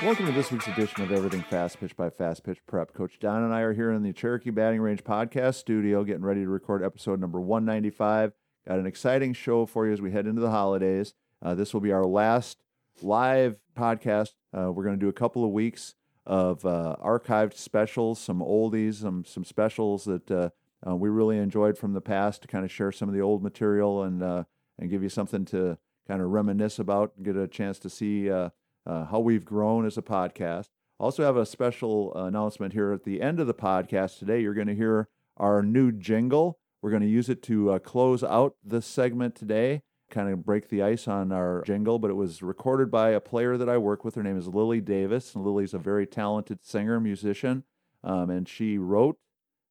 Welcome to this week's edition of Everything Fast Pitch by Fast Pitch Prep. Coach Don and I are here in the Cherokee Batting Range podcast studio getting ready to record episode number 195. Got an exciting show for you as we head into the holidays. Uh, this will be our last live podcast. Uh, we're going to do a couple of weeks of uh, archived specials, some oldies, some some specials that uh, uh, we really enjoyed from the past to kind of share some of the old material and uh, and give you something to kind of reminisce about, and get a chance to see uh, uh, how we've grown as a podcast. Also, have a special announcement here at the end of the podcast today. You're going to hear our new jingle. We're going to use it to uh, close out this segment today, kind of break the ice on our jingle. But it was recorded by a player that I work with. Her name is Lily Davis. And Lily's a very talented singer, musician, um, and she wrote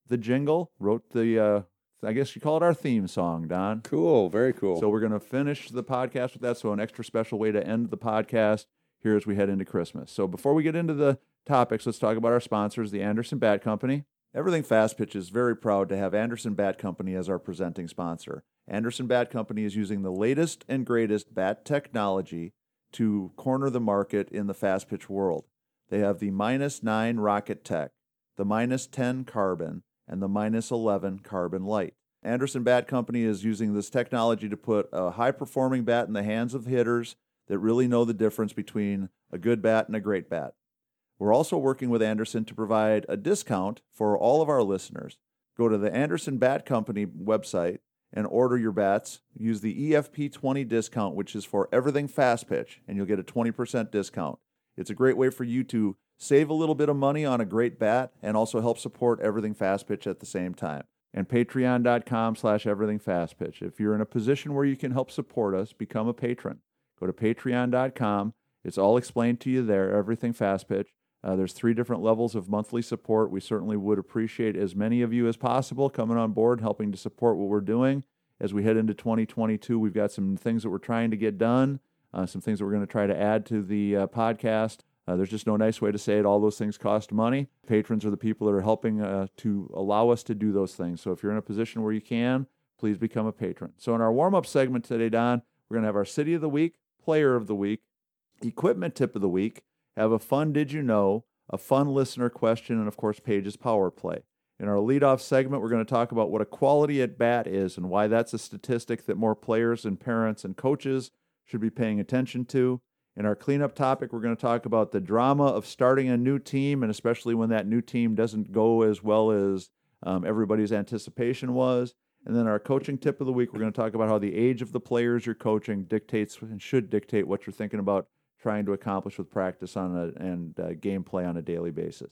the jingle, wrote the, uh, I guess you call it our theme song, Don. Cool, very cool. So we're going to finish the podcast with that. So an extra special way to end the podcast here as we head into Christmas. So before we get into the topics, let's talk about our sponsors, the Anderson Bat Company. Everything Fast Pitch is very proud to have Anderson Bat Company as our presenting sponsor. Anderson Bat Company is using the latest and greatest bat technology to corner the market in the fast pitch world. They have the minus 9 Rocket Tech, the minus 10 Carbon, and the minus 11 Carbon Light. Anderson Bat Company is using this technology to put a high performing bat in the hands of hitters that really know the difference between a good bat and a great bat. We're also working with Anderson to provide a discount for all of our listeners. Go to the Anderson Bat Company website and order your bats. Use the EFP20 discount, which is for everything fast pitch, and you'll get a 20% discount. It's a great way for you to save a little bit of money on a great bat and also help support everything fast pitch at the same time. And patreon.com slash everything fast pitch. If you're in a position where you can help support us, become a patron. Go to patreon.com. It's all explained to you there, everything fast pitch. Uh, there's three different levels of monthly support. We certainly would appreciate as many of you as possible coming on board, helping to support what we're doing. As we head into 2022, we've got some things that we're trying to get done, uh, some things that we're going to try to add to the uh, podcast. Uh, there's just no nice way to say it. All those things cost money. Patrons are the people that are helping uh, to allow us to do those things. So if you're in a position where you can, please become a patron. So in our warm up segment today, Don, we're going to have our City of the Week, Player of the Week, Equipment Tip of the Week, have a fun Did You Know, a fun listener question, and of course, Paige's Power Play. In our leadoff segment, we're going to talk about what a quality at bat is and why that's a statistic that more players and parents and coaches should be paying attention to. In our cleanup topic, we're going to talk about the drama of starting a new team, and especially when that new team doesn't go as well as um, everybody's anticipation was. And then our coaching tip of the week, we're going to talk about how the age of the players you're coaching dictates and should dictate what you're thinking about trying to accomplish with practice on a, and uh, gameplay on a daily basis.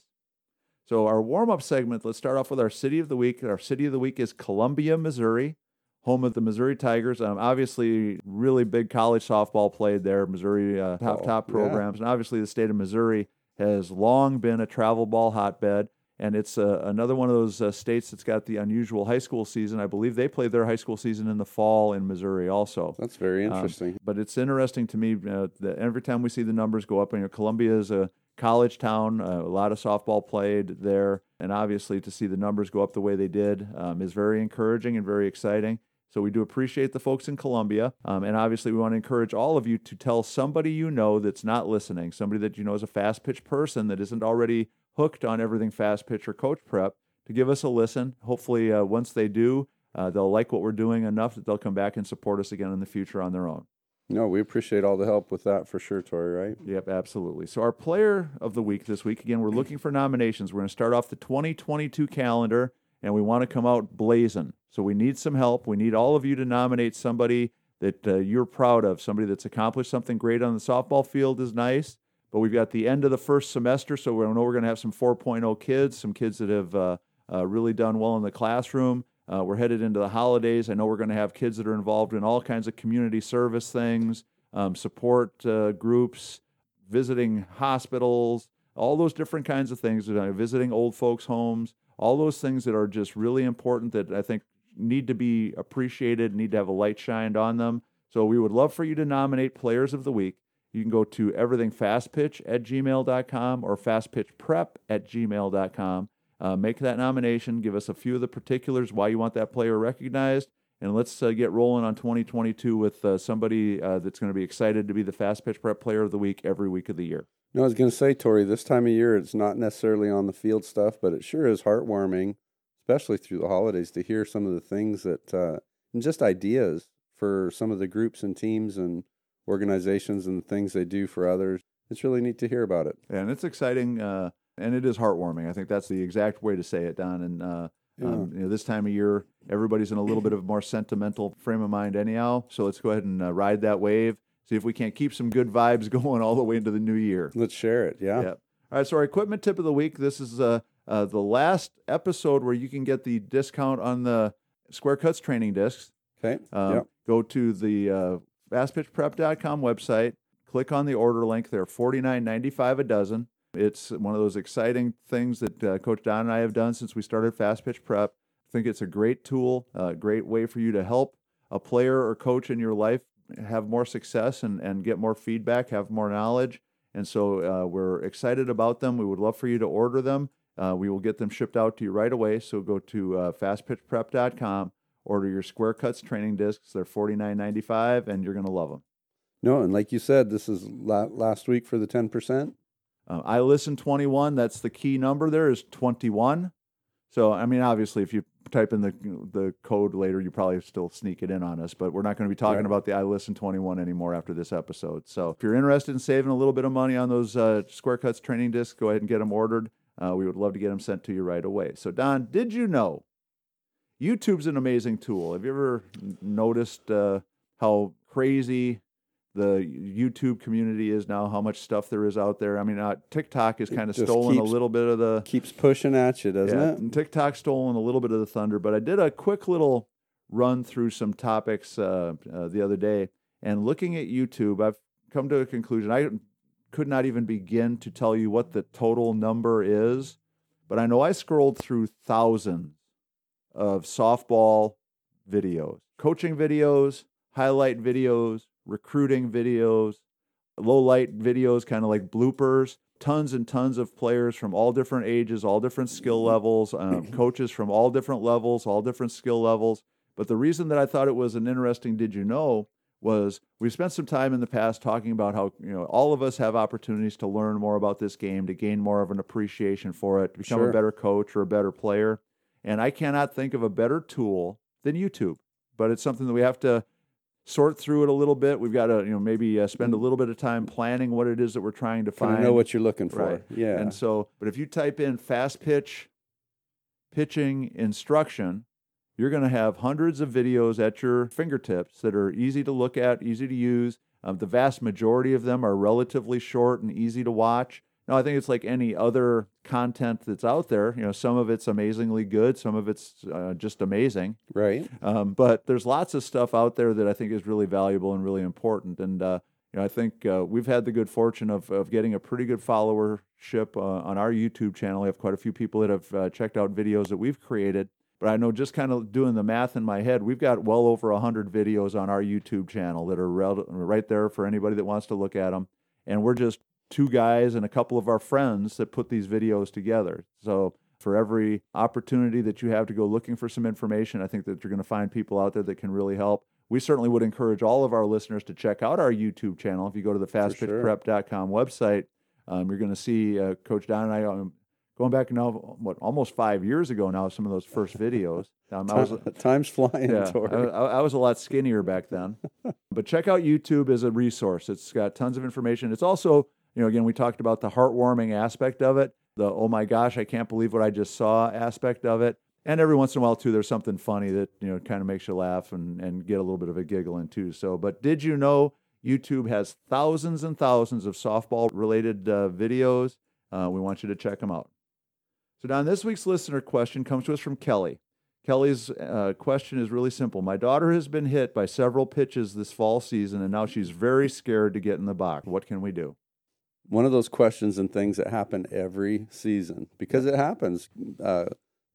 So our warm-up segment, let's start off with our city of the week. Our city of the week is Columbia, Missouri, home of the Missouri Tigers. Um, obviously, really big college softball played there. Missouri uh, top Oh, top yeah. programs, and obviously the state of Missouri has long been a travel ball hotbed. And it's uh, another one of those uh, states that's got the unusual high school season. I believe they played their high school season in the fall in Missouri also. That's very Um, interesting. but it's interesting to me uh, that every time we see the numbers go up, and you know, Columbia is a college town, uh, a lot of softball played there, and obviously to see the numbers go up the way they did um, is very encouraging and very exciting. So we do appreciate the folks in Columbia, um, and obviously we want to encourage all of you to tell somebody you know that's not listening, somebody that you know is a fast pitch person that isn't already hooked on everything fast pitch or coach prep, to give us a listen. Hopefully, uh, once they do, uh, they'll like what we're doing enough that they'll come back and support us again in the future on their own. no, we appreciate all the help with that for sure, Tori, right? Yep, absolutely. So our player of the week this week, again, we're looking for nominations. We're going to start off the 2022 calendar, and we want to come out blazing. So we need some help. We need all of you to nominate somebody that uh, you're proud of, somebody that's accomplished something great on the softball field is nice. But we've got the end of the first semester, so we know we're going to have some 4.0 kids, some kids that have uh, uh, really done well in the classroom. Uh, we're headed into the holidays. I know we're going to have kids that are involved in all kinds of community service things, um, support uh, groups, visiting hospitals, all those different kinds of things, uh, visiting old folks' homes, all those things that are just really important that I think need to be appreciated, need to have a light shined on them. So we would love for you to nominate players of the week. You can go to everythingfastpitch at gmail.com or fastpitchprep at gmail.com. Uh, make that nomination. Give us a few of the particulars why you want that player recognized. And let's uh, get rolling on 2022 with uh, somebody uh, that's going to be excited to be the Fast Pitch Prep Player of the Week every week of the year. No, I was going to say, Tori, this time of year, it's not necessarily on the field stuff, but it sure is heartwarming, especially through the holidays, to hear some of the things that, uh, and just ideas for some of the groups and teams and organizations and the things they do for others. It's really neat to hear about it. And it's exciting, uh, and it is heartwarming. I think that's the exact way to say it, Don. And uh, Yeah. um, you know, this time of year, everybody's in a little bit of a more sentimental frame of mind, anyhow. So let's go ahead and uh, ride that wave. See if we can't keep some good vibes going all the way into the new year. Let's share it. Yeah. Yep. All right. So our equipment tip of the week. This is uh, uh, the last episode where you can get the discount on the Square Cuts training discs. Okay. Um, Yep. Go to the uh, fastpitchprep.com website. Click on the order link. They're forty nine ninety five a dozen. It's one of those exciting things that uh, Coach Don and I have done since we started Fast Pitch Prep. I think it's a great tool, a great way for you to help a player or coach in your life have more success and, and get more feedback, have more knowledge. And so uh, we're excited about them. We would love for you to order them. Uh, we will get them shipped out to you right away. So go to uh, fastpitchprep.com, order your Square Cuts training discs. They're $49.95, and you're going to love them. No, and like you said, this is la- last week for the 10%. Uh, I listen 21. That's the key number there is 21. So, I mean, obviously, if you type in the the code later, you probably still sneak it in on us. But we're not going to be talking Right. about the I listen 21 anymore after this episode. So, if you're interested in saving a little bit of money on those uh, Square Cuts training discs, go ahead and get them ordered. Uh, we would love to get them sent to you right away. So, Don, did you know YouTube's an amazing tool? Have you ever noticed uh, how crazy the YouTube community is now? How much stuff there is out there? I mean, uh, TikTok has kind of stolen a little bit of the Keeps pushing at you, doesn't yeah, it? and TikTok's stolen a little bit of the thunder, but I did a quick little run through some topics uh, uh, the other day, and looking at YouTube, I've come to a conclusion. I could not even begin to tell you what the total number is, but I know I scrolled through thousands of softball videos, coaching videos, highlight videos, recruiting videos, low light videos, kind of like bloopers. Tons and tons of players from all different ages, all different skill levels, um, coaches from all different levels, all different skill levels. But the reason that I thought it was an interesting did you know was we spent some time in the past talking about how you know all of us have opportunities to learn more about this game, to gain more of an appreciation for it, to become Sure. a better coach or a better player. And I cannot think of a better tool than YouTube. But it's something that we have to sort through it a little bit. We've got to, you know, maybe uh, spend a little bit of time planning what it is that we're trying to Kind find. of know what you're looking for. Right. Yeah. And so, but if you type in fast pitch pitching instruction, you're going to have hundreds of videos at your fingertips that are easy to look at, easy to use. Um, the vast majority of them are relatively short and easy to watch. Now, I think it's like any other content that's out there. You know, some of it's amazingly good, some of it's uh, just amazing. right. Um, but there's lots of stuff out there that I think is really valuable and really important. And uh, you know, I think uh, we've had the good fortune of, of getting a pretty good followership uh, on our YouTube channel. We have quite a few people that have uh, checked out videos that we've created. But I know just kind of doing the math in my head, we've got well over 100 videos on our YouTube channel that are right there for anybody that wants to look at them. And we're just two guys and a couple of our friends that put these videos together. So for every opportunity that you have to go looking for some information, I think that you're going to find people out there that can really help. We certainly would encourage all of our listeners to check out our YouTube channel. If you go to the fastpitchprep.com website, um, you're going to see uh, Coach Don and I um, going back now, what almost five years ago now. Some of those first videos. Um, I was, Time's flying, yeah, Tori. I, I was a lot skinnier back then. but check out YouTube as a resource. It's got tons of information. It's also, you know, again, we talked about the heartwarming aspect of it, the oh my gosh, I can't believe what I just saw aspect of it. And every once in a while, too, there's something funny that, you know, kind of makes you laugh and, and get a little bit of a giggle in, too. So, but did you know YouTube has thousands and thousands of softball related uh, videos? Uh, we want you to check them out. So, Don, this week's listener question comes to us from Kelly. Kelly's uh, question is really simple. My daughter has been hit by several pitches this fall season, and now she's very scared to get in the box. What can we do? One of those questions and things that happen every season because it happens. Uh,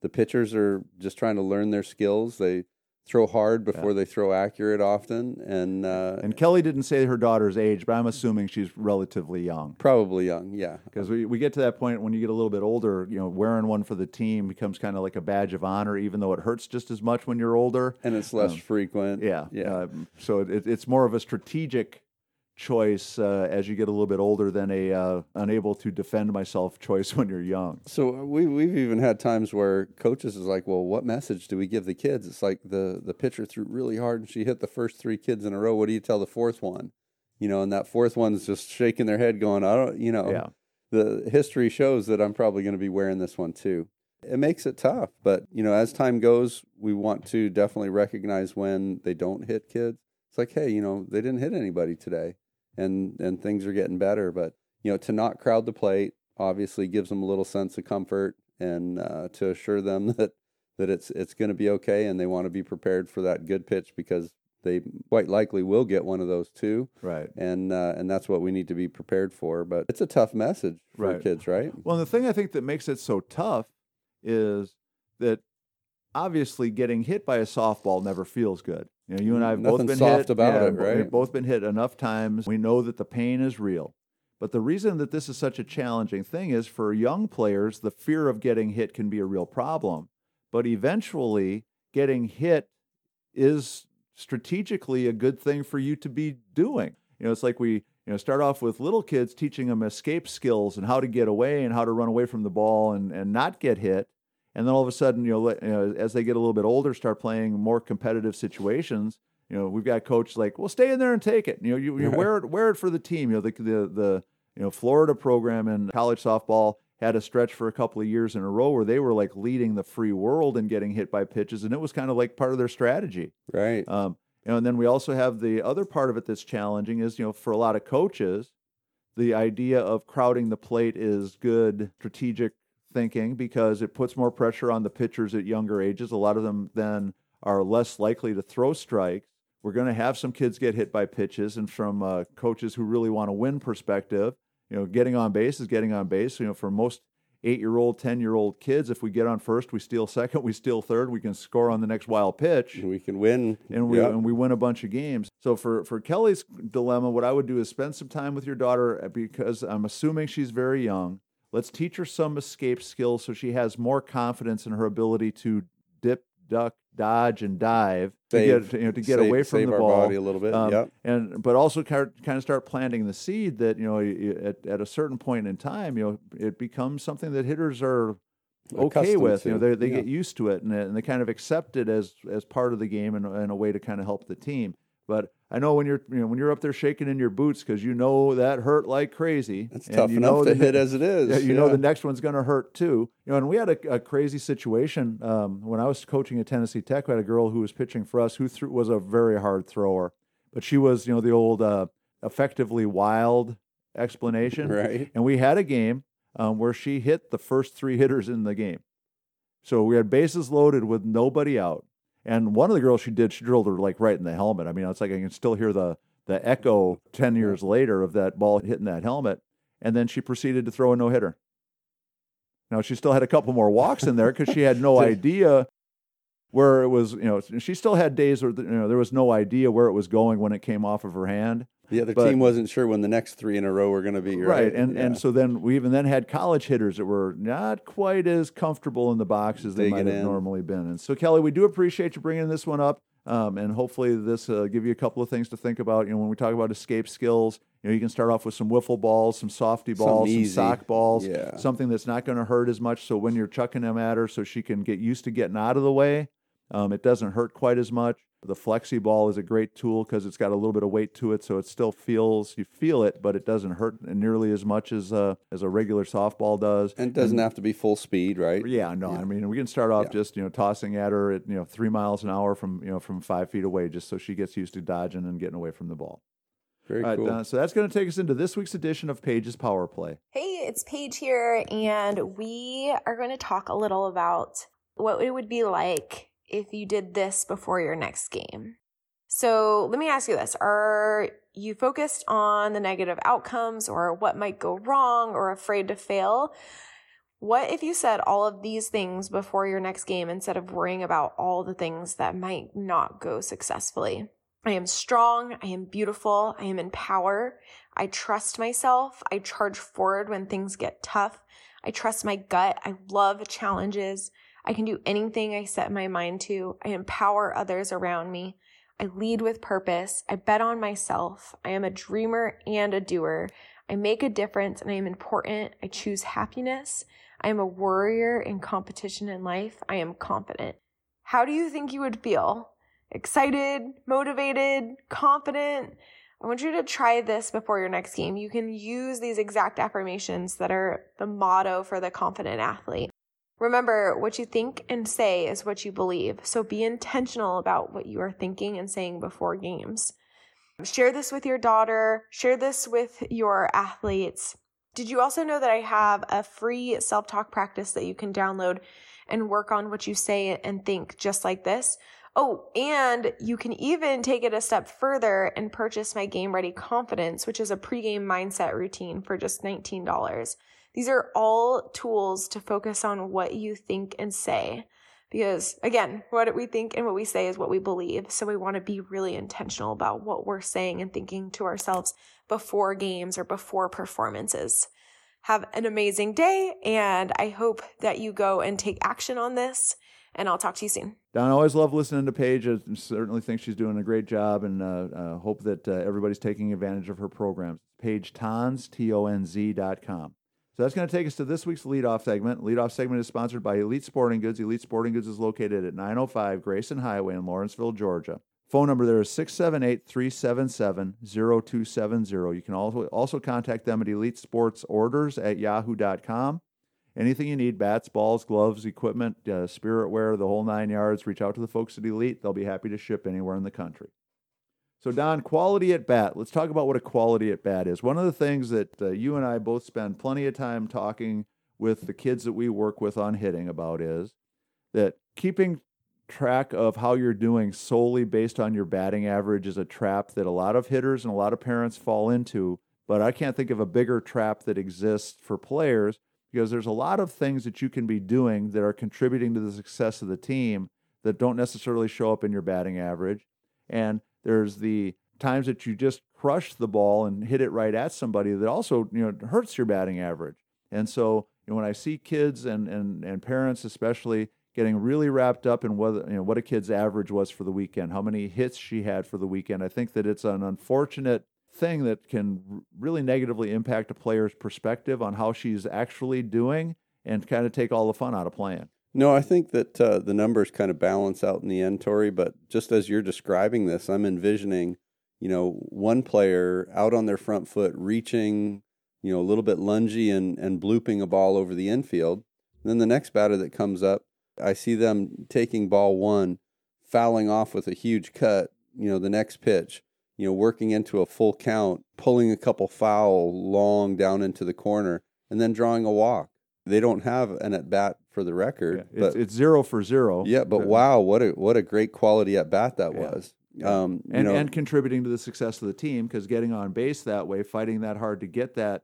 the pitchers are just trying to learn their skills. They throw hard before they throw accurate often, and, uh, And Kelly didn't say her daughter's age, but I'm assuming she's relatively young. probably young. Yeah, Because we, we get to that point when you get a little bit older, you know, wearing one for the team becomes kind of like a badge of honor, even though it hurts just as much when you're older. and it's less frequent. Yeah, yeah. Um, so it, it's more of a strategic choice uh, as you get a little bit older than a uh, unable to defend myself choice when you're young. So we we've even had times where coaches is like, well, what message do we give the kids? It's like the the pitcher threw really hard and she hit the first three kids in a row. What do you tell the fourth one? You know, and that fourth one's just shaking their head, going, I don't, you know. Yeah. The history shows that I'm probably going to be wearing this one too. It makes it tough, but you know, as time goes, we want to definitely recognize when they don't hit kids. It's like, hey, you know, they didn't hit anybody today and and things are getting better. But you know, to not crowd the plate obviously gives them a little sense of comfort and uh, to assure them that that it's it's going to be okay, and they want to be prepared for that good pitch because they quite likely will get one of those too. Right. And uh, and that's what we need to be prepared for. But it's a tough message for Right. kids, right? Well, the thing I think that makes it so tough is that obviously getting hit by a softball never feels good. You know, you and I have both Nothing been soft hit. about yeah, it, right? We've both been hit enough times. We know that the pain is real. But the reason that this is such a challenging thing is for young players, the fear of getting hit can be a real problem. But eventually, getting hit is strategically a good thing for you to be doing. You know, it's like we you know start off with little kids teaching them escape skills and how to get away and how to run away from the ball and and not get hit. And then all of a sudden, you know, let- you know, as they get a little bit older, start playing more competitive situations. You know, we've got coaches like, well, stay in there and take it. You know, you, you wear it, wear it for the team. You know, the the the you know Florida program in college softball had a stretch for a couple of years in a row where they were like leading the free world and getting hit by pitches, and it was kind of like part of their strategy. Right. Um, you know, and then we also have the other part of it that's challenging is, you know, for a lot of coaches, the idea of crowding the plate is good strategic thinking because it puts more pressure on the pitchers at younger ages. A lot of them then are less likely to throw strikes. We're going to have some kids get hit by pitches, and from uh, coaches who really want to win perspective, you know, getting on base is getting on base. You know, for most eight-year-old, ten-year-old kids, if we get on first, we steal second, we steal third, we can score on the next wild pitch we can win. and we Yep. and we win a bunch of games. So for for Kelly's dilemma, what I would do is spend some time with your daughter uh, because I'm assuming she's very young. Let's teach her some escape skills so she has more confidence in her ability to dip, duck, dodge, and dive Save- to get you know to get save- away from the ball. body a little bit. Um, yep. And but also kind of, kind of start planting the seed that you know at, at a certain point in time, you know, it becomes something that hitters are okay with. You know, they they yeah. get used to it and, they- and they kind of accept it as as part of the game and, and a way to kind of help the team. But I know when you're you know when you're up there shaking in your boots because you know that hurt like crazy. It's and tough you enough know to the- hit as it is. yeah, you know the next one's going to hurt too. You know, and we had a, a crazy situation um, when I was coaching at Tennessee Tech. We had a girl who was pitching for us who threw, was a very hard thrower, but she was you know the old uh, effectively wild explanation. Right. And we had a game um, where she hit the first three hitters in the game. So we had bases loaded with nobody out. And one of the girls she did, she drilled her like right in the helmet. I mean, it's like I can still hear the the echo ten years later of that ball hitting that helmet. And then she proceeded to throw a no hitter. Now she still had a couple more walks in there because she had no idea where it was. You know, she still had days where you know there was no idea where it was going when it came off of her hand. The other but- team wasn't sure when the next three in a row were going to be. Right. And Yeah. and so then we even then had college hitters that were not quite as comfortable in the box as they might have in. normally been. And so Kelly, we do appreciate you bringing this one up. Um, and hopefully this uh, give you a couple of things to think about. You know, when we talk about escape skills, you know, you can start off with some wiffle balls, some softy balls, some sock balls, Yeah. something that's not going to hurt as much. So when you're chucking them at her, so she can get used to getting out of the way, um, it doesn't hurt quite as much. The flexi ball is a great tool because it's got a little bit of weight to it, so it still feels you feel it, but it doesn't hurt nearly as much as uh, as a regular softball does. and it doesn't have to be full speed, right? Yeah, no, I mean we can start off Yeah. just you know tossing at her at you know three miles an hour from you know from five feet away, just so she gets used to dodging and getting away from the ball. Very All right, cool. Donna, so that's going to take us into this week's edition of Paige's Power Play. Hey, it's Paige here, and we are going to talk a little about what it would be like if you did this before your next game. So, let me ask you this Are you focused on the negative outcomes or what might go wrong or afraid to fail? What if you said all of these things before your next game instead of worrying about all the things that might not go successfully? I am strong. I am beautiful. I am in power. I trust myself. I charge forward when things get tough. I trust my gut. I love challenges. I can do anything I set my mind to. I empower others around me. I lead with purpose. I bet on myself. I am a dreamer and a doer. I make a difference and I am important. I choose happiness. I am a warrior in competition in life. I am confident. How do you think you would feel? Excited, motivated, confident? I want you to try this before your next game. You can use these exact affirmations that are the motto for the confident athlete. Remember, what you think and say is what you believe. So be intentional about what you are thinking and saying before games. Share this with your daughter, share this with your athletes. Did you also know that I have a free self talk practice that you can download and work on what you say and think just like this? Oh, and you can even take it a step further and purchase my Game Ready Confidence, which is a pregame mindset routine for just $19. These are all tools to focus on what you think and say. Because again, what we think and what we say is what we believe. So we want to be really intentional about what we're saying and thinking to ourselves before games or before performances. Have an amazing day, and I hope that you go and take action on this and I'll talk to you soon. Don, I always love listening to Paige. I certainly think she's doing a great job and uh, uh, hope that uh, everybody's taking advantage of her programs. Paige Tonz, T O N Z dot com. So that's going to take us to this week's leadoff segment. Leadoff segment is sponsored by Elite Sporting Goods. Elite Sporting Goods is located at 905 Grayson Highway in Lawrenceville, Georgia. Phone number there is 678 377 0270. You can also, also contact them at Elite Sports Orders at yahoo.com. Anything you need bats, balls, gloves, equipment, uh, spirit wear, the whole nine yards reach out to the folks at Elite. They'll be happy to ship anywhere in the country. So, Don, quality at bat. Let's talk about what a quality at bat is. One of the things that uh, you and I both spend plenty of time talking with the kids that we work with on hitting about is that keeping track of how you're doing solely based on your batting average is a trap that a lot of hitters and a lot of parents fall into. But I can't think of a bigger trap that exists for players because there's a lot of things that you can be doing that are contributing to the success of the team that don't necessarily show up in your batting average. And there's the times that you just crush the ball and hit it right at somebody that also you know hurts your batting average. And so you know, when I see kids and, and, and parents especially getting really wrapped up in whether you know what a kid's average was for the weekend, how many hits she had for the weekend, I think that it's an unfortunate thing that can really negatively impact a player's perspective on how she's actually doing and kind of take all the fun out of playing. No, I think that uh, the numbers kind of balance out in the end, Tori. But just as you're describing this, I'm envisioning, you know, one player out on their front foot, reaching, you know, a little bit lungy and, and blooping a ball over the infield. And then the next batter that comes up, I see them taking ball one, fouling off with a huge cut, you know, the next pitch, you know, working into a full count, pulling a couple foul long down into the corner, and then drawing a walk. They don't have an at bat for the record. Yeah, it's, it's, zero for zero. Yeah, but wow, what a what a great quality at bat that yeah. was. Yeah. Um, and know, and contributing to the success of the team because getting on base that way, fighting that hard to get that,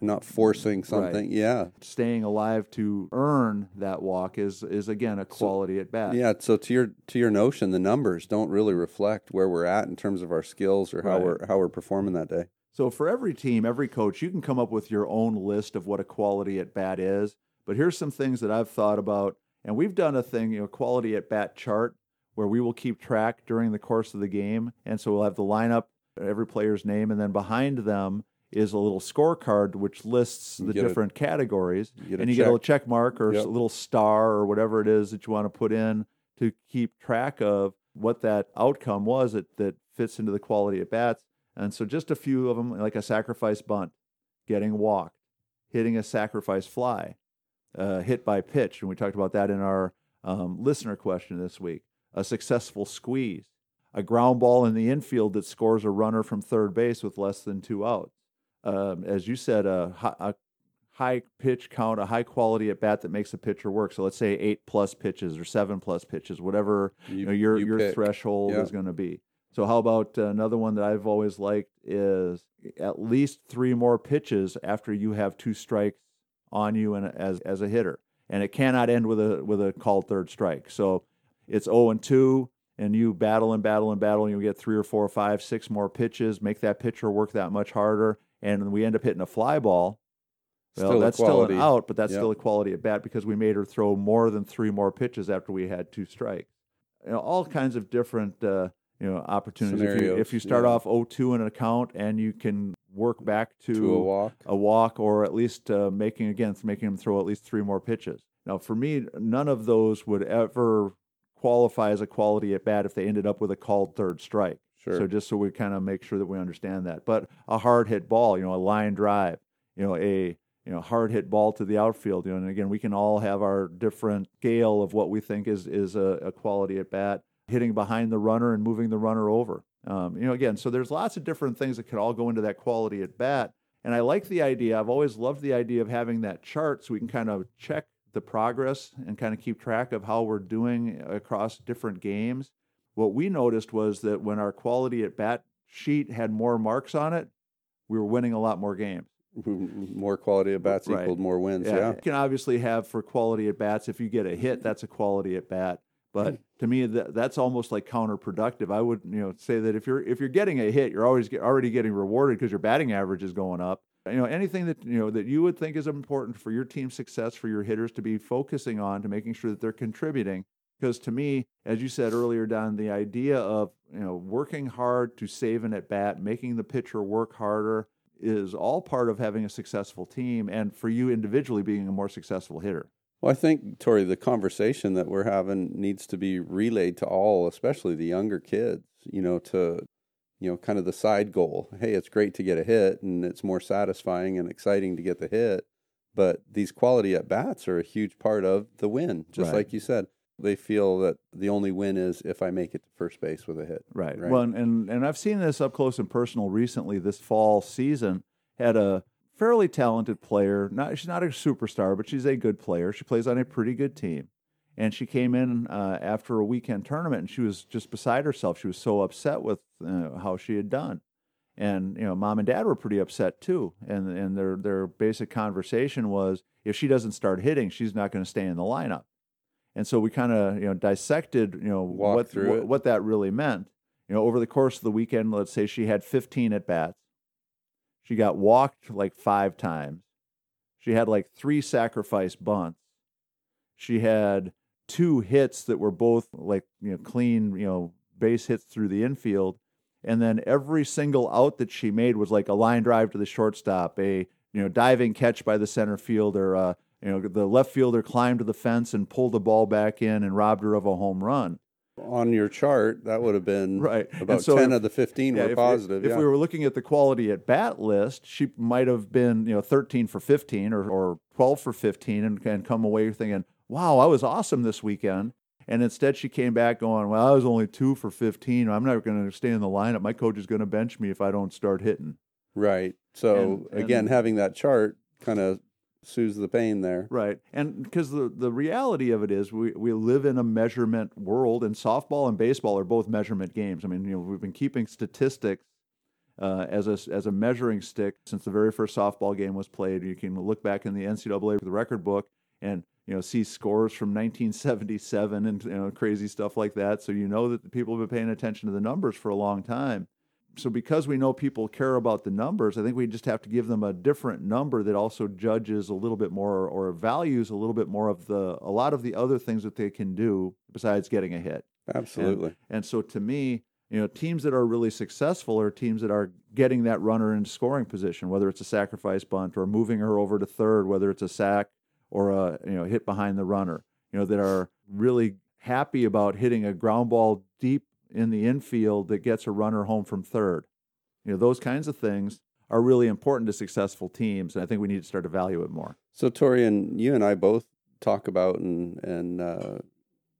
not forcing something. Right. Yeah, staying alive to earn that walk is is again a quality so, at bat. Yeah. So to your to your notion, the numbers don't really reflect where we're at in terms of our skills or how right. we're how we're performing that day. So for every team, every coach, you can come up with your own list of what a quality at bat is. But here's some things that I've thought about, and we've done a thing, you know, quality at bat chart, where we will keep track during the course of the game. And so we'll have the lineup, every player's name, and then behind them is a little scorecard which lists the different a, categories. You and you check. get a little check mark or yep. a little star or whatever it is that you want to put in to keep track of what that outcome was that, that fits into the quality at bats. And so just a few of them, like a sacrifice bunt, getting walked, hitting a sacrifice fly, uh, hit by pitch, and we talked about that in our um, listener question this week. A successful squeeze, a ground ball in the infield that scores a runner from third base with less than two outs. Um, as you said, a, a high pitch count, a high quality at bat that makes a pitcher work. So let's say eight plus pitches or seven plus pitches, whatever you, you know, your you your threshold yeah. is going to be. So how about another one that I've always liked is at least three more pitches after you have two strikes on you and as as a hitter, and it cannot end with a with a called third strike. So it's zero oh and two, and you battle and battle and battle, and you get three or four or five, six more pitches, make that pitcher work that much harder, and we end up hitting a fly ball. Well, still that's still an out, but that's yep. still a quality at bat because we made her throw more than three more pitches after we had two strikes. You know, all kinds of different uh, you know opportunities. If you, if you start yeah. off 0-2 in an account and you can work back to, To a walk. a walk, or at least uh, making again making them throw at least three more pitches. Now, for me, none of those would ever qualify as a quality at bat if they ended up with a called third strike. Sure. So just so we kind of make sure that we understand that. But a hard hit ball, you know, a line drive, you know, a you know hard hit ball to the outfield, you know, and again, we can all have our different scale of what we think is is a, a quality at bat. Hitting behind the runner and moving the runner over. Um, you know, again, so there's lots of different things that could all go into that quality at bat. And I like the idea. I've always loved the idea of having that chart so we can kind of check the progress and kind of keep track of how we're doing across different games. What we noticed was that when our quality at bat sheet had more marks on it, we were winning a lot more games. more quality at bats Right. equaled more wins. Yeah. You can obviously have for quality at bats, if you get a hit, that's a quality at bat. But to me, that, that's almost like counterproductive. I would, you know, say that if you're if you're getting a hit, you're always get, already getting rewarded because your batting average is going up. You know, anything that you know that you would think is important for your team's success, for your hitters to be focusing on, to making sure that they're contributing. Because to me, as you said earlier, Don, the idea of you know working hard to save an at bat, making the pitcher work harder, is all part of having a successful team, and for you individually being a more successful hitter. Well, I think, Tori, the conversation that we're having needs to be relayed to all, especially the younger kids, you know, to, you know, kind of the side goal. Hey, it's great to get a hit and it's more satisfying and exciting to get the hit. But these quality at bats are a huge part of the win, just Right. like you said. They feel that the only win is if I make it to first base with a hit. Right. Right. Well, and, and and I've seen this up close and personal recently. This fall season had a fairly talented player. Not she's not a superstar, but she's a good player. She plays on a pretty good team, and she came in uh, after a weekend tournament, and she was just beside herself. She was so upset with uh, how she had done, and you know, mom and dad were pretty upset too. And and their their basic conversation was, if she doesn't start hitting, she's not going to stay in the lineup. And so we kind of you know dissected you know what what, what that really meant. You know, over the course of the weekend, let's say she had 15 at bats. She got walked like five times. She had like three sacrifice bunts. She had two hits that were both like you know clean you know base hits through the infield, and then every single out that she made was like a line drive to the shortstop, a you know diving catch by the center fielder. Uh, you know the left fielder climbed to the fence and pulled the ball back in and robbed her of a home run. On your chart, that would have been Right. About so 10 if- of the 15 Yeah, were if, positive. If, yeah. we were looking at the quality at bat list, she might have been, you know, 13 for 15 or, or 12 for 15 and, and come away thinking, wow, I was awesome this weekend. And instead she came back going, well, I was only two for 15. I'm not going to stay in the lineup. My coach is going to bench me if I don't start hitting. Right. So And- and- again, having that chart kind of soothes the pain there. Right. And because the, the reality of it is we, we live in a measurement world and softball and baseball are both measurement games. I mean, you know, we've been keeping statistics uh, as a, as a measuring stick since the very first softball game was played. You can look back in the NCAA the record book and you know see scores from 1977 and you know crazy stuff like that. So you know that people have been paying attention to the numbers for a long time. So because we know people care about the numbers, I think we just have to give them a different number that also judges a little bit more or values a little bit more of the a lot of the other things that they can do besides getting a hit. Absolutely. And so to me, you know, teams that are really successful are teams that are getting that runner in scoring position, whether it's a sacrifice bunt or moving her over to third, whether it's a sack or a you know hit behind the runner. You know, that are really happy about hitting a ground ball deep in the infield that gets a runner home from third. You know, those kinds of things are really important to successful teams, and I think we need to start to value it more. So Tori and you and I both talk about and and uh,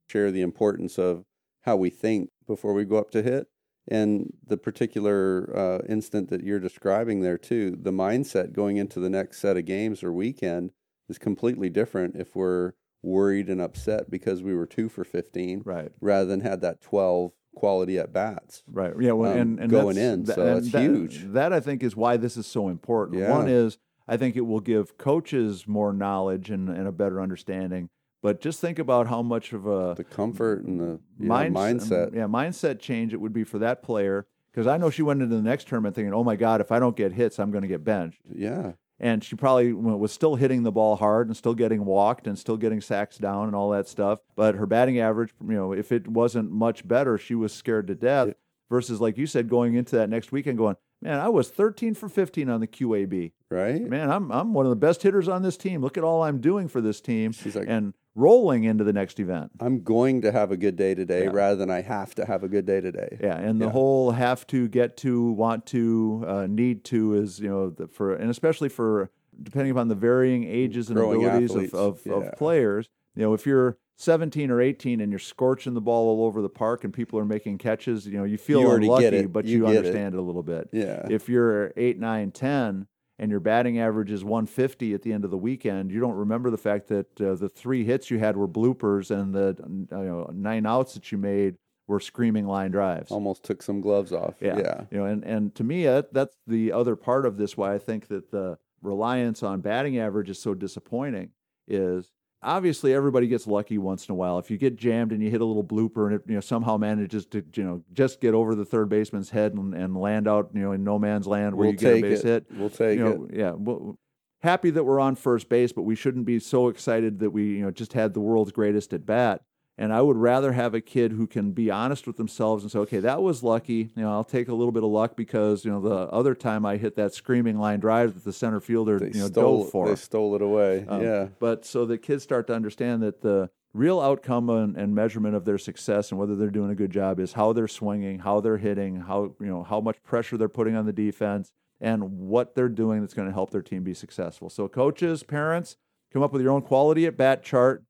share the importance of how we think before we go up to hit. And the particular uh, instant that you're describing there too, the mindset going into the next set of games or weekend is completely different if we're worried and upset because we were two for 15 Right. rather than had that 12 quality at bats. Right. Yeah. Well, um, and, and going in, so and that's that- huge. That I think is why this is so important. Yeah. One is I think it will give coaches more knowledge and, and a better understanding. But just think about how much of a The comfort and the you know, mindset. yeah, mindset change it would be for that player. Because I know she went into the next tournament thinking, "Oh my God, if I don't get hits, I'm going to get benched." Yeah. And she probably was still hitting the ball hard and still getting walked and still getting sacks down and all that stuff. But her batting average, you know, if it wasn't much better, she was scared to death. versus like you said, going into that next weekend, going, man, I was 13 for 15 on the QAB. Right? Man, I'm I'm one of the best hitters on this team. Look at all I'm doing for this team, She's like, and rolling into the next event. I'm going to have a good day today Yeah. rather than I have to have a good day today. Yeah, and the Yeah. whole have to, get to, want to, uh, need to is you know the, for and especially for depending upon the varying ages and Growing abilities athletes, of, of, yeah. of players. You know, if you're 17 or 18 and you're scorching the ball all over the park and people are making catches, you know, you feel You unlucky, but You you, get it. understand it. a little bit. Yeah. If you're 8, 9, 10 and your batting average is 150 at the end of the weekend, you don't remember the fact that uh, the three hits you had were bloopers and the you know, nine outs that you made were screaming line drives. Almost took some gloves off. Yeah. Yeah. You know, and, and to me, that, that's the other part of this why I think that the reliance on batting average is so disappointing is obviously everybody gets lucky once in a while. If you get jammed and you hit a little blooper and it you know somehow manages to you know just get over the third baseman's head and, and land out you know in no man's land where We'll you get a base it. hit. We'll take you know, it. yeah. Well, happy that we're on first base, but we shouldn't be so excited that we you know just had the world's greatest at bat. And I would rather have a kid who can be honest with themselves and say, okay, that was lucky. You know, I'll take a little bit of luck because, you know, the other time I hit that screaming line drive that the center fielder, They you know, stole dove for. they stole it away. Um, yeah. But so that kids start to understand that the real outcome and, and measurement of their success and whether they're doing a good job is how they're swinging, how they're hitting, how you know how much pressure they're putting on the defense, and what they're doing that's going to help their team be successful. So coaches, parents, come up with your own quality at bat chart.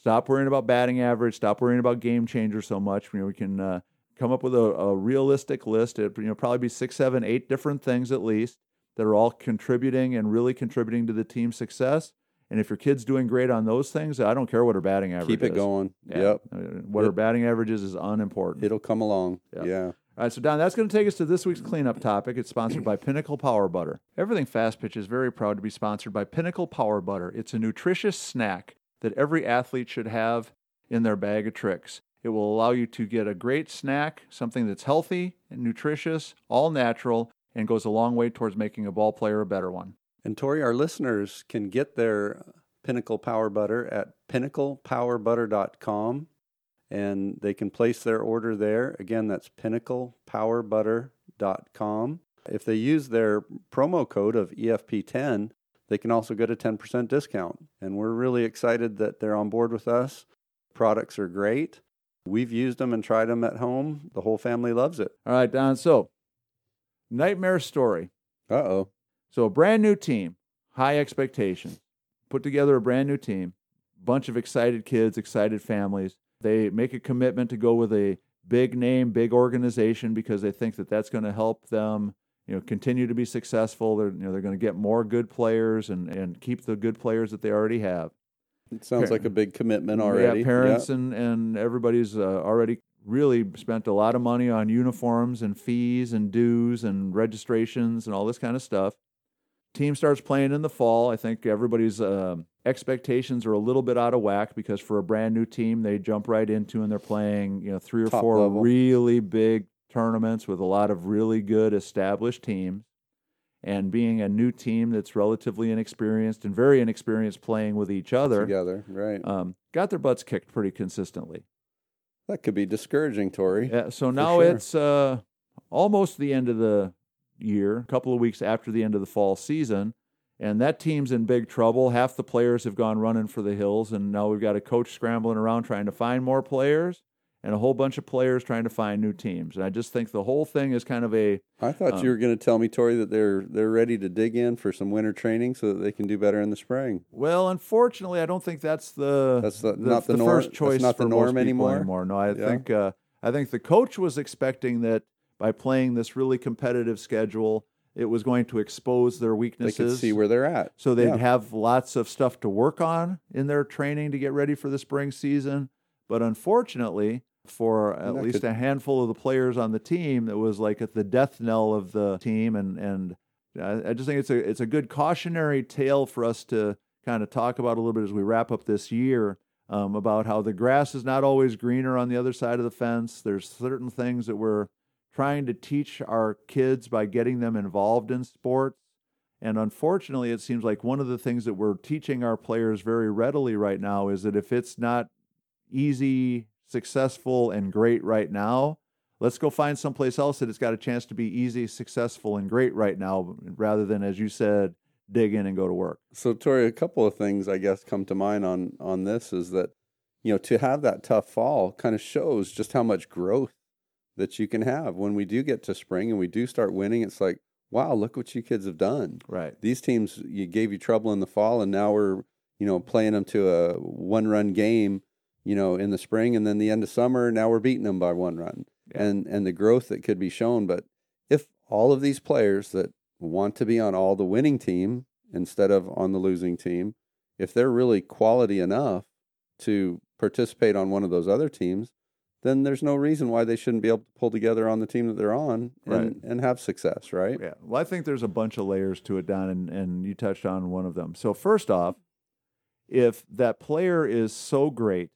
Stop worrying about batting average. Stop worrying about GameChanger so much. You know, we can uh, come up with a, a realistic list. It you know probably be six, seven, eight different things at least that are all contributing and really contributing to the team's success. And if your kid's doing great on those things, I don't care what her batting average is. Keep it is. going. Yeah. Yep. Uh, What her batting average is is unimportant. It'll come along. Yeah. Yeah. All right, so Don, that's going to take us to this week's cleanup topic. It's sponsored by Pinnacle Power Butter. Everything Fast Pitch is very proud to be sponsored by Pinnacle Power Butter. It's a nutritious snack that every athlete should have in their bag of tricks. It will allow you to get a great snack, something that's healthy and nutritious, all natural, and goes a long way towards making a ball player a better one. And Tori, our listeners can get their Pinnacle Power Butter at pinnaclepowerbutter.com and they can place their order there. Again, that's pinnaclepowerbutter.com. If they use their promo code of E EFP10, they can also get a 10% discount. And we're really excited that they're on board with us. Products are great. We've used them and tried them at home. The whole family loves it. All right, Don. So, nightmare story. Uh oh. So a brand new team, high expectations. Put together a brand new team, bunch of excited kids, excited families. They make a commitment to go with a big name, big organization because they think that that's going to help them, you know, continue to be successful. They're you know they're going to get more good players and and keep the good players that they already have. It sounds Par- like a big commitment already. Yeah, parents and and everybody's uh, already really spent a lot of money on uniforms and fees and dues and registrations and all this kind of stuff. Team starts playing in the fall. I think everybody's um expectations are a little bit out of whack because for a brand new team, they jump right into and they're playing you know three or Top four level. really big tournaments with a lot of really good established teams. And being a new team that's relatively inexperienced and very inexperienced playing with each other, together, right? um, got their butts kicked pretty consistently. that could be discouraging, Tori. Yeah, so now sure. it's uh, almost the end of the year, a couple of weeks after the end of the fall season, and that team's in big trouble. Half the players have gone running for the hills, and now we've got a coach scrambling around trying to find more players, and a whole bunch of players trying to find new teams. And I just think the whole thing is kind of a I thought Um, you were going to tell me, Tori, that they're they're ready to dig in for some winter training so that they can do better in the spring. well. Unfortunately, I don't think that's the That's the- not the norm- first choice not the norm people anymore? No, I Yeah. think uh, I think the coach was expecting that by playing this really competitive schedule, it was going to expose their They weaknesses. see where they're at. so they'd Yeah. have lots of stuff to work on in their training to get ready for the spring season. But unfortunately, for at that least could- a handful of the players on the team, that was like at the death knell of the team, and and I I just think it's a it's a good cautionary tale for us to kind of talk about a little bit as we wrap up this year um, about how the grass is not always greener on the other side of the fence. There's certain things that we're trying to teach our kids by getting them involved in sports. And unfortunately, it seems like one of the things that we're teaching our players very readily right now is that if it's not easy, successful, and great right now, let's go find someplace else that it's got a chance to be easy, successful, and great right now, rather than, as you said, dig in and go to work. So, Tori, a couple of things I guess come to mind on on this is that you know to have that tough fall kind of shows just how much growth that you can have when we do get to spring and we do start winning. It's like, wow, look what you kids have done. Right. These teams you gave you trouble in the fall, and now we're you know playing them to a one run game. You know, in the spring and then the end of summer, now we're beating them by one run, Yeah. and and the growth that could be shown. But if all of these players that want to be on all the winning team instead of on the losing team, if they're really quality enough to participate on one of those other teams, then there's no reason why they shouldn't be able to pull together on the team that they're on and, Right. and have success, right? Yeah. Well, I think there's a bunch of layers to it, Don, and, and you touched on one of them. So, first off, if that player is so great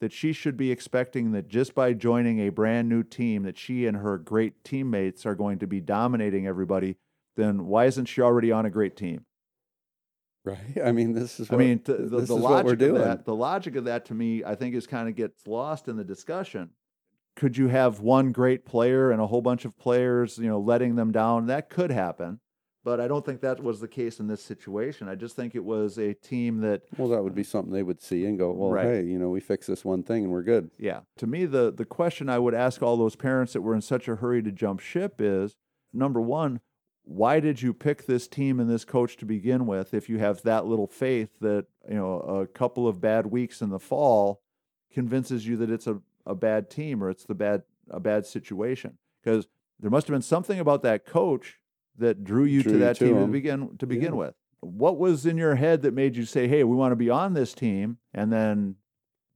that she should be expecting that just by joining a brand new team that she and her great teammates are going to be dominating everybody, then why isn't she already on a great team? Right. I mean, this is. I mean, th- the, this the is what we're logic of doing. that, the logic of that to me, I think, is kind of gets lost in the discussion. Could you have one great player and a whole bunch of players, you know, letting them down? That could happen, but I don't think that was the case in this situation. I just think it was a team that, Well, that would be something they would see and go, well, Right. hey, you know, we fix this one thing and we're good. yeah. To me, the the question I would ask all those parents that were in such a hurry to jump ship is number one, why did you pick this team and this coach to begin with if you have that little faith that you know a couple of bad weeks in the fall convinces you that it's a, a bad team or it's the bad a bad situation because there must have been something about that coach that drew you Drew to you that to team to him. begin to begin Yeah. with what was in your head that made you say hey we want to be on this team and then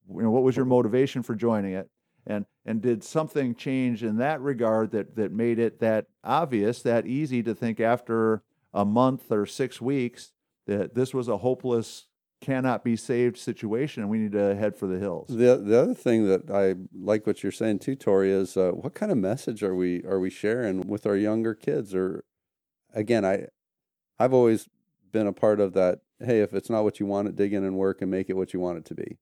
you know what was your motivation for joining it and and did something change in that regard that that made it that obvious that easy to think after a month or six weeks that this was a hopeless cannot be saved situation and we need to head for the hills The the other thing that I like what you're saying too, Tori, is uh, what kind of message are we are we sharing with our younger kids? Or again, I I've always been a part of that. Hey, if it's not what you want it, dig in and work and make it what you want it to be,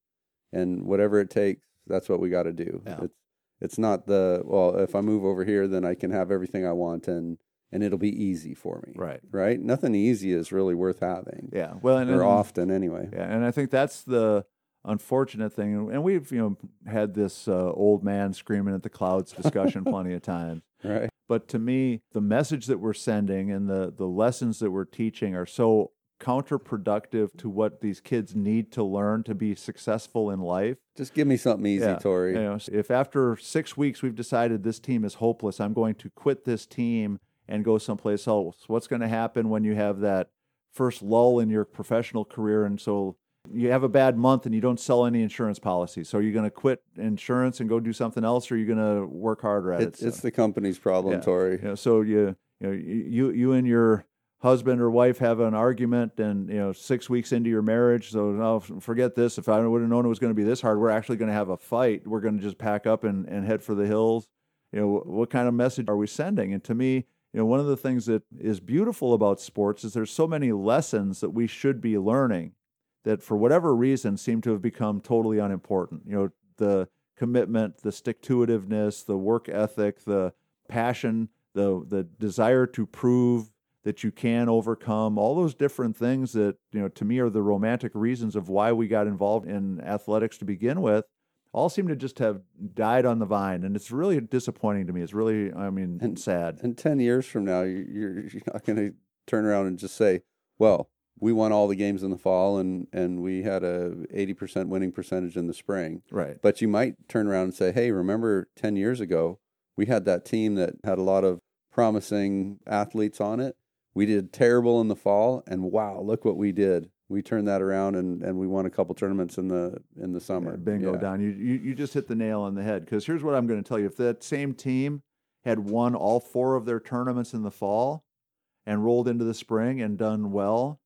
and whatever it takes, that's what we got to do. Yeah. It's it's not the well. If I move over here, then I can have everything I want and and it'll be easy for me. right Right. Nothing easy is really worth having. yeah well and, Or and- often anyway. Yeah, and I think that's the unfortunate thing. And we've you know had this uh, old man screaming at the clouds discussion plenty of times. Right. But to me, the message that we're sending and the the lessons that we're teaching are so counterproductive to what these kids need to learn to be successful in life. Just give me something easy, Yeah. Tori. You know, if after six weeks we've decided this team is hopeless, I'm going to quit this team and go someplace else. What's going to happen when you have that first lull in your professional career? And so you have a bad month and you don't sell any insurance policies. So are you going to quit insurance and go do something else, or are you going to work harder at It's, it? it's So, the company's problem, Yeah. Tori. know, so you you know you you and your husband or wife have an argument and you know six weeks into your marriage so oh, no forget this if i would have known it was going to be this hard we're actually going to have a fight we're going to just pack up and, and head for the hills you know what kind of message are we sending and to me you know one of the things that is beautiful about sports is there's so many lessons that we should be learning that for whatever reason seem to have become totally unimportant. You know the commitment the stick to itiveness the work ethic the passion the the desire to prove that you can overcome all those different things that you know to me are the romantic reasons of why we got involved in athletics to begin with all seem to just have died on the vine. And it's really disappointing to me. It's really i mean And- sad. And 10 years from now, you- you're, you're not going to turn around and just say, well, we won all the games in the fall and, and we had a 80% winning percentage in the spring. right But you might turn around and say, hey, remember 10 years ago, we had that team that had a lot of promising athletes on it. We did terrible in the fall, and wow, look what we did. We turned that around and, and we won a couple tournaments in the in the summer. Yeah, bingo, Yeah. Don. You, you you just hit the nail on the head. Because here's what I'm going to tell you: if that same team had won all four of their tournaments in the fall and rolled into the spring and done well,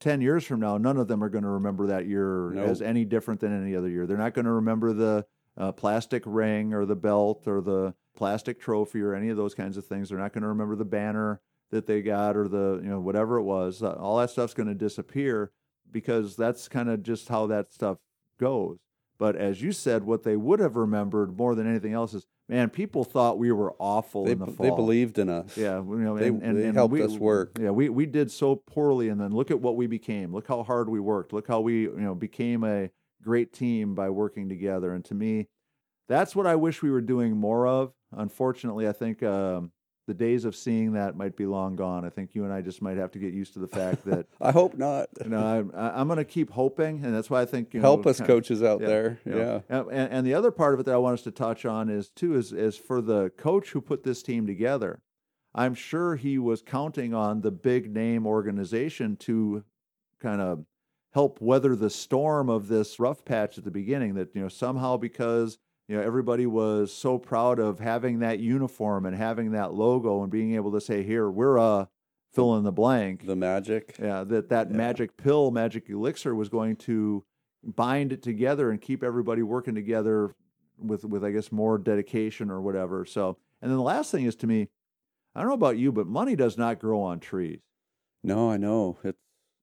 ten years from now, none of them are going to remember that year Nope. as any different than any other year. They're not going to remember the uh, plastic ring or the belt or the plastic trophy or any of those kinds of things. They're not going to remember the banner that they got or the you know whatever it was. Uh, all that stuff's going to disappear because that's kind of just how that stuff goes. But as you said, what they would have remembered more than anything else is, man, people thought we were awful They, in the fall. they believed in us. Yeah, you know, They- and, and, they and helped we, us work. Yeah, we we did so poorly, and then look at what we became. Look how hard we worked. Look how we you know became a great team by working together. And to me, that's what I wish we were doing more of. Unfortunately, I think um, the days of seeing that might be long gone. I think you and I just might have to get used to the fact that I hope not. you know I'm I'm going to keep hoping, and that's why I think you Help know, us, kind- coaches out yeah, there. you Yeah. know. And, and, and the other part of it that I want us to touch on is too is is for the coach who put this team together. I'm sure he was counting on the big name organization to kind of help weather the storm of this rough patch at the beginning. That you know somehow because you know everybody was so proud of having that uniform and having that logo and being able to say here we're uh fill in the blank The magic. yeah, that that Yeah. magic pill, magic elixir was going to bind it together and keep everybody working together with with I guess more dedication or whatever. So, and then the last thing is to me, I don't know about you, but money does not grow on trees. No, I know. It's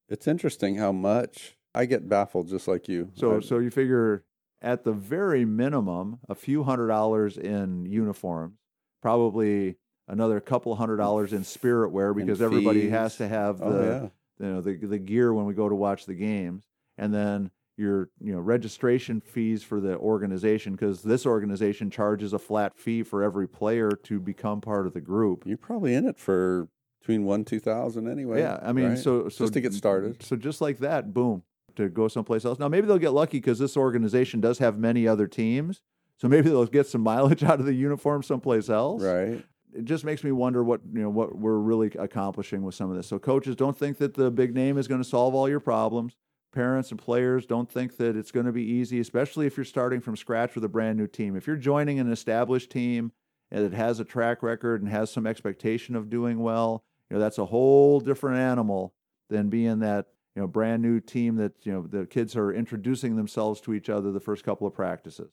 it's interesting how much I get baffled just like you. So I- so you figure at the very minimum, a few hundred dollars in uniforms, probably another couple hundred dollars in spirit wear because everybody has to have oh, the oh yeah. you know the the gear when we go to watch the games and then your you know registration fees for the organization because this organization charges a flat fee for every player to become part of the group You're probably in it for between one two thousand anyway. yeah i mean right? so so just to get started. so just like that boom to go someplace else now maybe they'll get lucky because this organization does have many other teams so maybe they'll get some mileage out of the uniform someplace else Right. it just makes me wonder what you know what we're really accomplishing with some of this. So coaches don't think that the big name is going to solve all your problems. Parents and players don't think that it's going to be easy, especially if you're starting from scratch with a brand new team. If you're joining an established team and it has a track record and has some expectation of doing well, you know that's a whole different animal than being that you know brand new team that you know the kids are introducing themselves to each other the first couple of practices.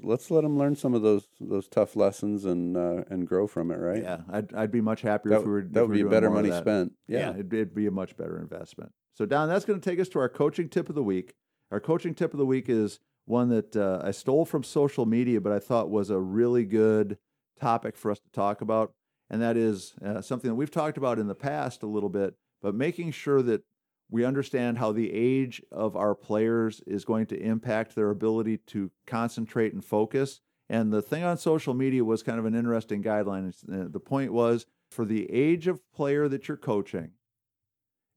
Let's let them learn some of those those tough lessons and uh, and grow from it. Right. Yeah, I'd I'd be much happier That, if we were. that would be better money spent. Yeah, Yeah. it'd, it'd be a much better investment. So, Don, that's going to take us to our coaching tip of the week. Our coaching tip of the week is one that uh, I stole from social media, but I thought was a really good topic for us to talk about. And that is uh, something that we've talked about in the past a little bit, but making sure that we understand how the age of our players is going to impact their ability to concentrate and focus. And the thing on social media was kind of an interesting guideline. Uh, The point was for the age of player that you're coaching,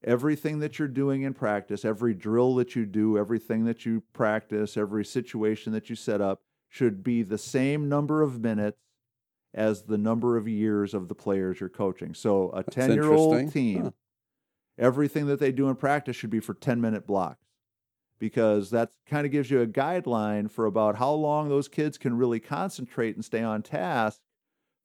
everything that you're doing in practice, every drill that you do, everything that you practice, every situation that you set up should be the same number of minutes as the number of years of the players you're coaching. So a 10 year old team, Huh. Everything that they do in practice should be for 10 minute blocks because that kind of gives you a guideline for about how long those kids can really concentrate and stay on task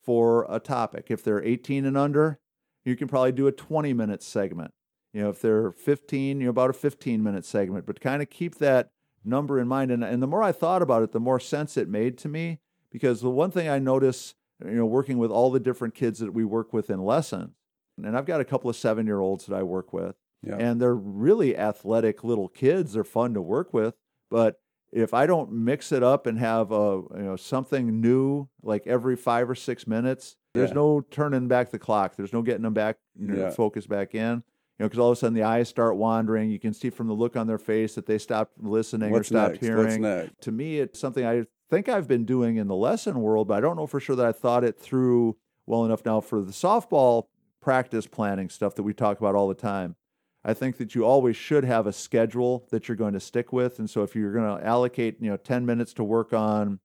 for a topic. If they're 18 and under, you can probably do a 20 minute segment. You know, if they're 15, you know, about a 15 minute segment, but kind of keep that number in mind. And, and the more I thought about it, the more sense it made to me because the one thing I notice, you know, working with all the different kids that we work with in lessons, and I've got a couple of seven year olds that I work with, Yeah. and they're really athletic little kids. They're fun to work with, but if I don't mix it up and have a you know something new like every five or six minutes, there's Yeah. no turning back the clock. There's no getting them back, you know, Yeah. focus back in. You know, because all of a sudden the eyes start wandering. You can see from the look on their face that they stopped listening What's or stopped next? hearing to me it's something i think i've been doing in the lesson world but i don't know for sure that i thought it through well enough now for the softball practice planning stuff that we talk about all the time. I think that you always should have a schedule that you're going to stick with. And so if you're going to allocate you know 10 minutes to work on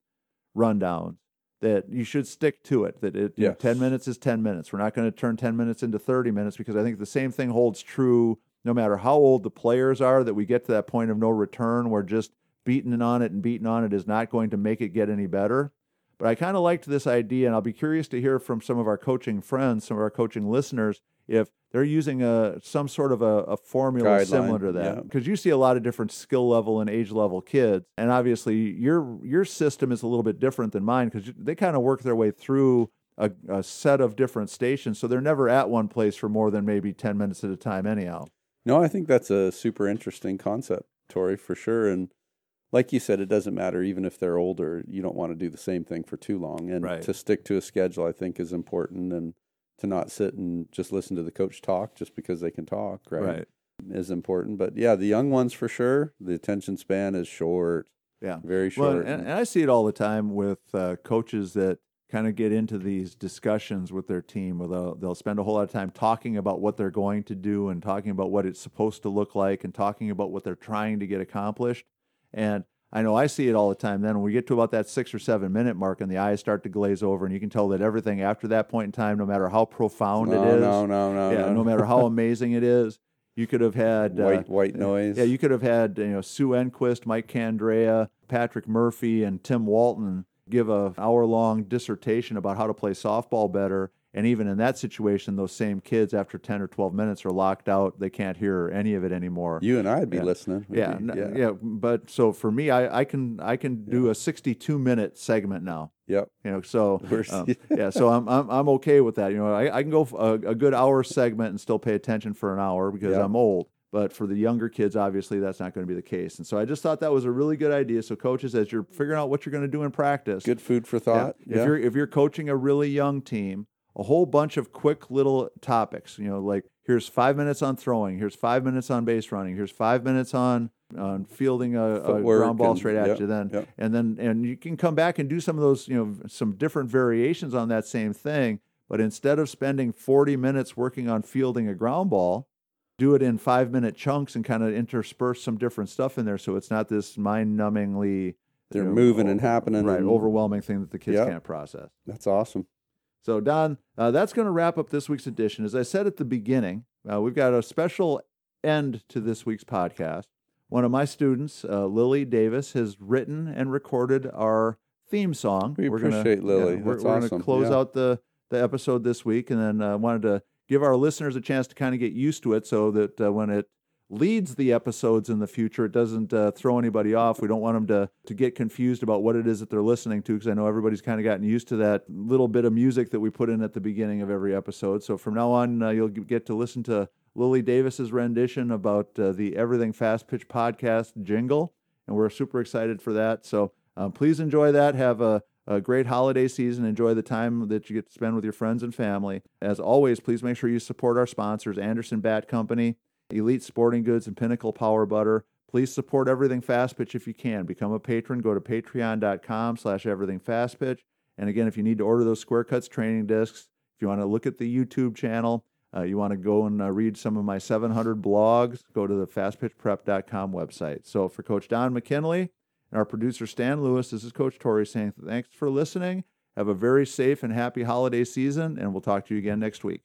rundowns that you should stick to it that it you know, 10 minutes is 10 minutes. We're not going to turn 10 minutes into 30 minutes because i think the same thing holds true no matter how old the players are that we get to that point of no return where just beating on it and beating on it is not going to make it get any better but i kind of liked this idea and i'll be curious to hear from some of our coaching friends some of our coaching listeners if they're using a some sort of a, a formula Guideline, similar to that yeah. because you see a lot of different skill level and age level kids and obviously your your system is a little bit different than mine because they kind of work their way through a, a set of different stations so they're never at one place for more than maybe 10 minutes at a time anyhow No, I think that's a super interesting concept, Tori, for sure. And like you said, it doesn't matter even if they're older. You don't want to do the same thing for too long, and Right. to stick to a schedule, I think, is important, and to not sit and just listen to the coach talk just because they can talk, right? Right. Is important, but yeah, the young ones for sure. The attention span is short, Yeah. very Well, short. and, and I see it all the time with uh, coaches that kind of get into these discussions with their team where they'll, they'll spend a whole lot of time talking about what they're going to do and talking about what it's supposed to look like and talking about what they're trying to get accomplished. And I know I see it all the time. Then when we get to about that six or seven minute mark and the eyes start to glaze over, and you can tell that everything after that point in time, no matter how profound no, it is, no, no, no, yeah, no matter how amazing it is, you could have had uh, white white noise. yeah, you could have had you know Sue Enquist, Mike Candrea, Patrick Murphy, and Tim Walton give a hour long dissertation about how to play softball better. And even in that situation, those same kids after ten or twelve minutes are locked out; they can't hear any of it anymore. you and I'd be Yeah. listening. Yeah, be- n- yeah, But so for me, I, I can I can do a sixty-two minute segment now. Yep. You know, so um, yeah, so I'm, I'm I'm okay with that. You know, I, I can go a good hour segment and still pay attention for an hour because Yeah. I'm old. But for the younger kids, obviously, that's not going to be the case. And so I just thought that was a really good idea. So coaches, as you're figuring out what you're going to do in practice, Good food for yeah, thought. if you're if you're coaching a really young team, a whole bunch of quick little topics. You know, like here's five minutes on throwing, here's five minutes on base running, here's five minutes on on fielding a, a ground ball and- straight at yep, you. Then yep. and then and you can come back and do some of those. You know, some different variations on that same thing. But instead of spending 40 minutes working on fielding a ground ball, do it in five minute chunks and kind of intersperse some different stuff in there so it's not this mind numbingly They're moving and happening right and- overwhelming thing that the kids Yep. can't process That's awesome. So don uh, that's going to wrap up this week's edition as i said at the beginning uh, we've got a special end to this week's podcast one of my students uh, lily davis has written and recorded our theme song We gonna- appreciate Lily. we're, we're gonna close Yeah. out the the episode this week and then uh, wanted to give our listeners a chance to kind of get used to it so that uh, when it leads the episodes in the future. It doesn't uh, throw anybody off. We don't want them to to get confused about what it is that they're listening to because i know everybody's kind of gotten used to that little bit of music that we put in at the beginning of every episode. So from now on uh, you'll get to listen to lily davis's rendition about uh, the everything fast pitch podcast jingle and we're super excited for that. So um, please enjoy that. Have a a great holiday season. Enjoy the time that you get to spend with your friends and family. As always, please make sure you support our sponsors, Anderson Bat Company, Elite Sporting Goods, and Pinnacle Power Butter. Please support Everything Fast Pitch if you can. Become a patron. Go to patreon.com slash everything fast pitch. And again, if you need to order those Square Cuts training discs, if you want to look at the YouTube channel, uh, you want to go and uh, read some of my 700 blogs, go to the fastpitchprep.com website. So for Coach Don McKinley, and our producer, Stan Lewis, this is Coach Tori saying thanks for listening. Have a very safe and happy holiday season, and we'll talk to you again next week.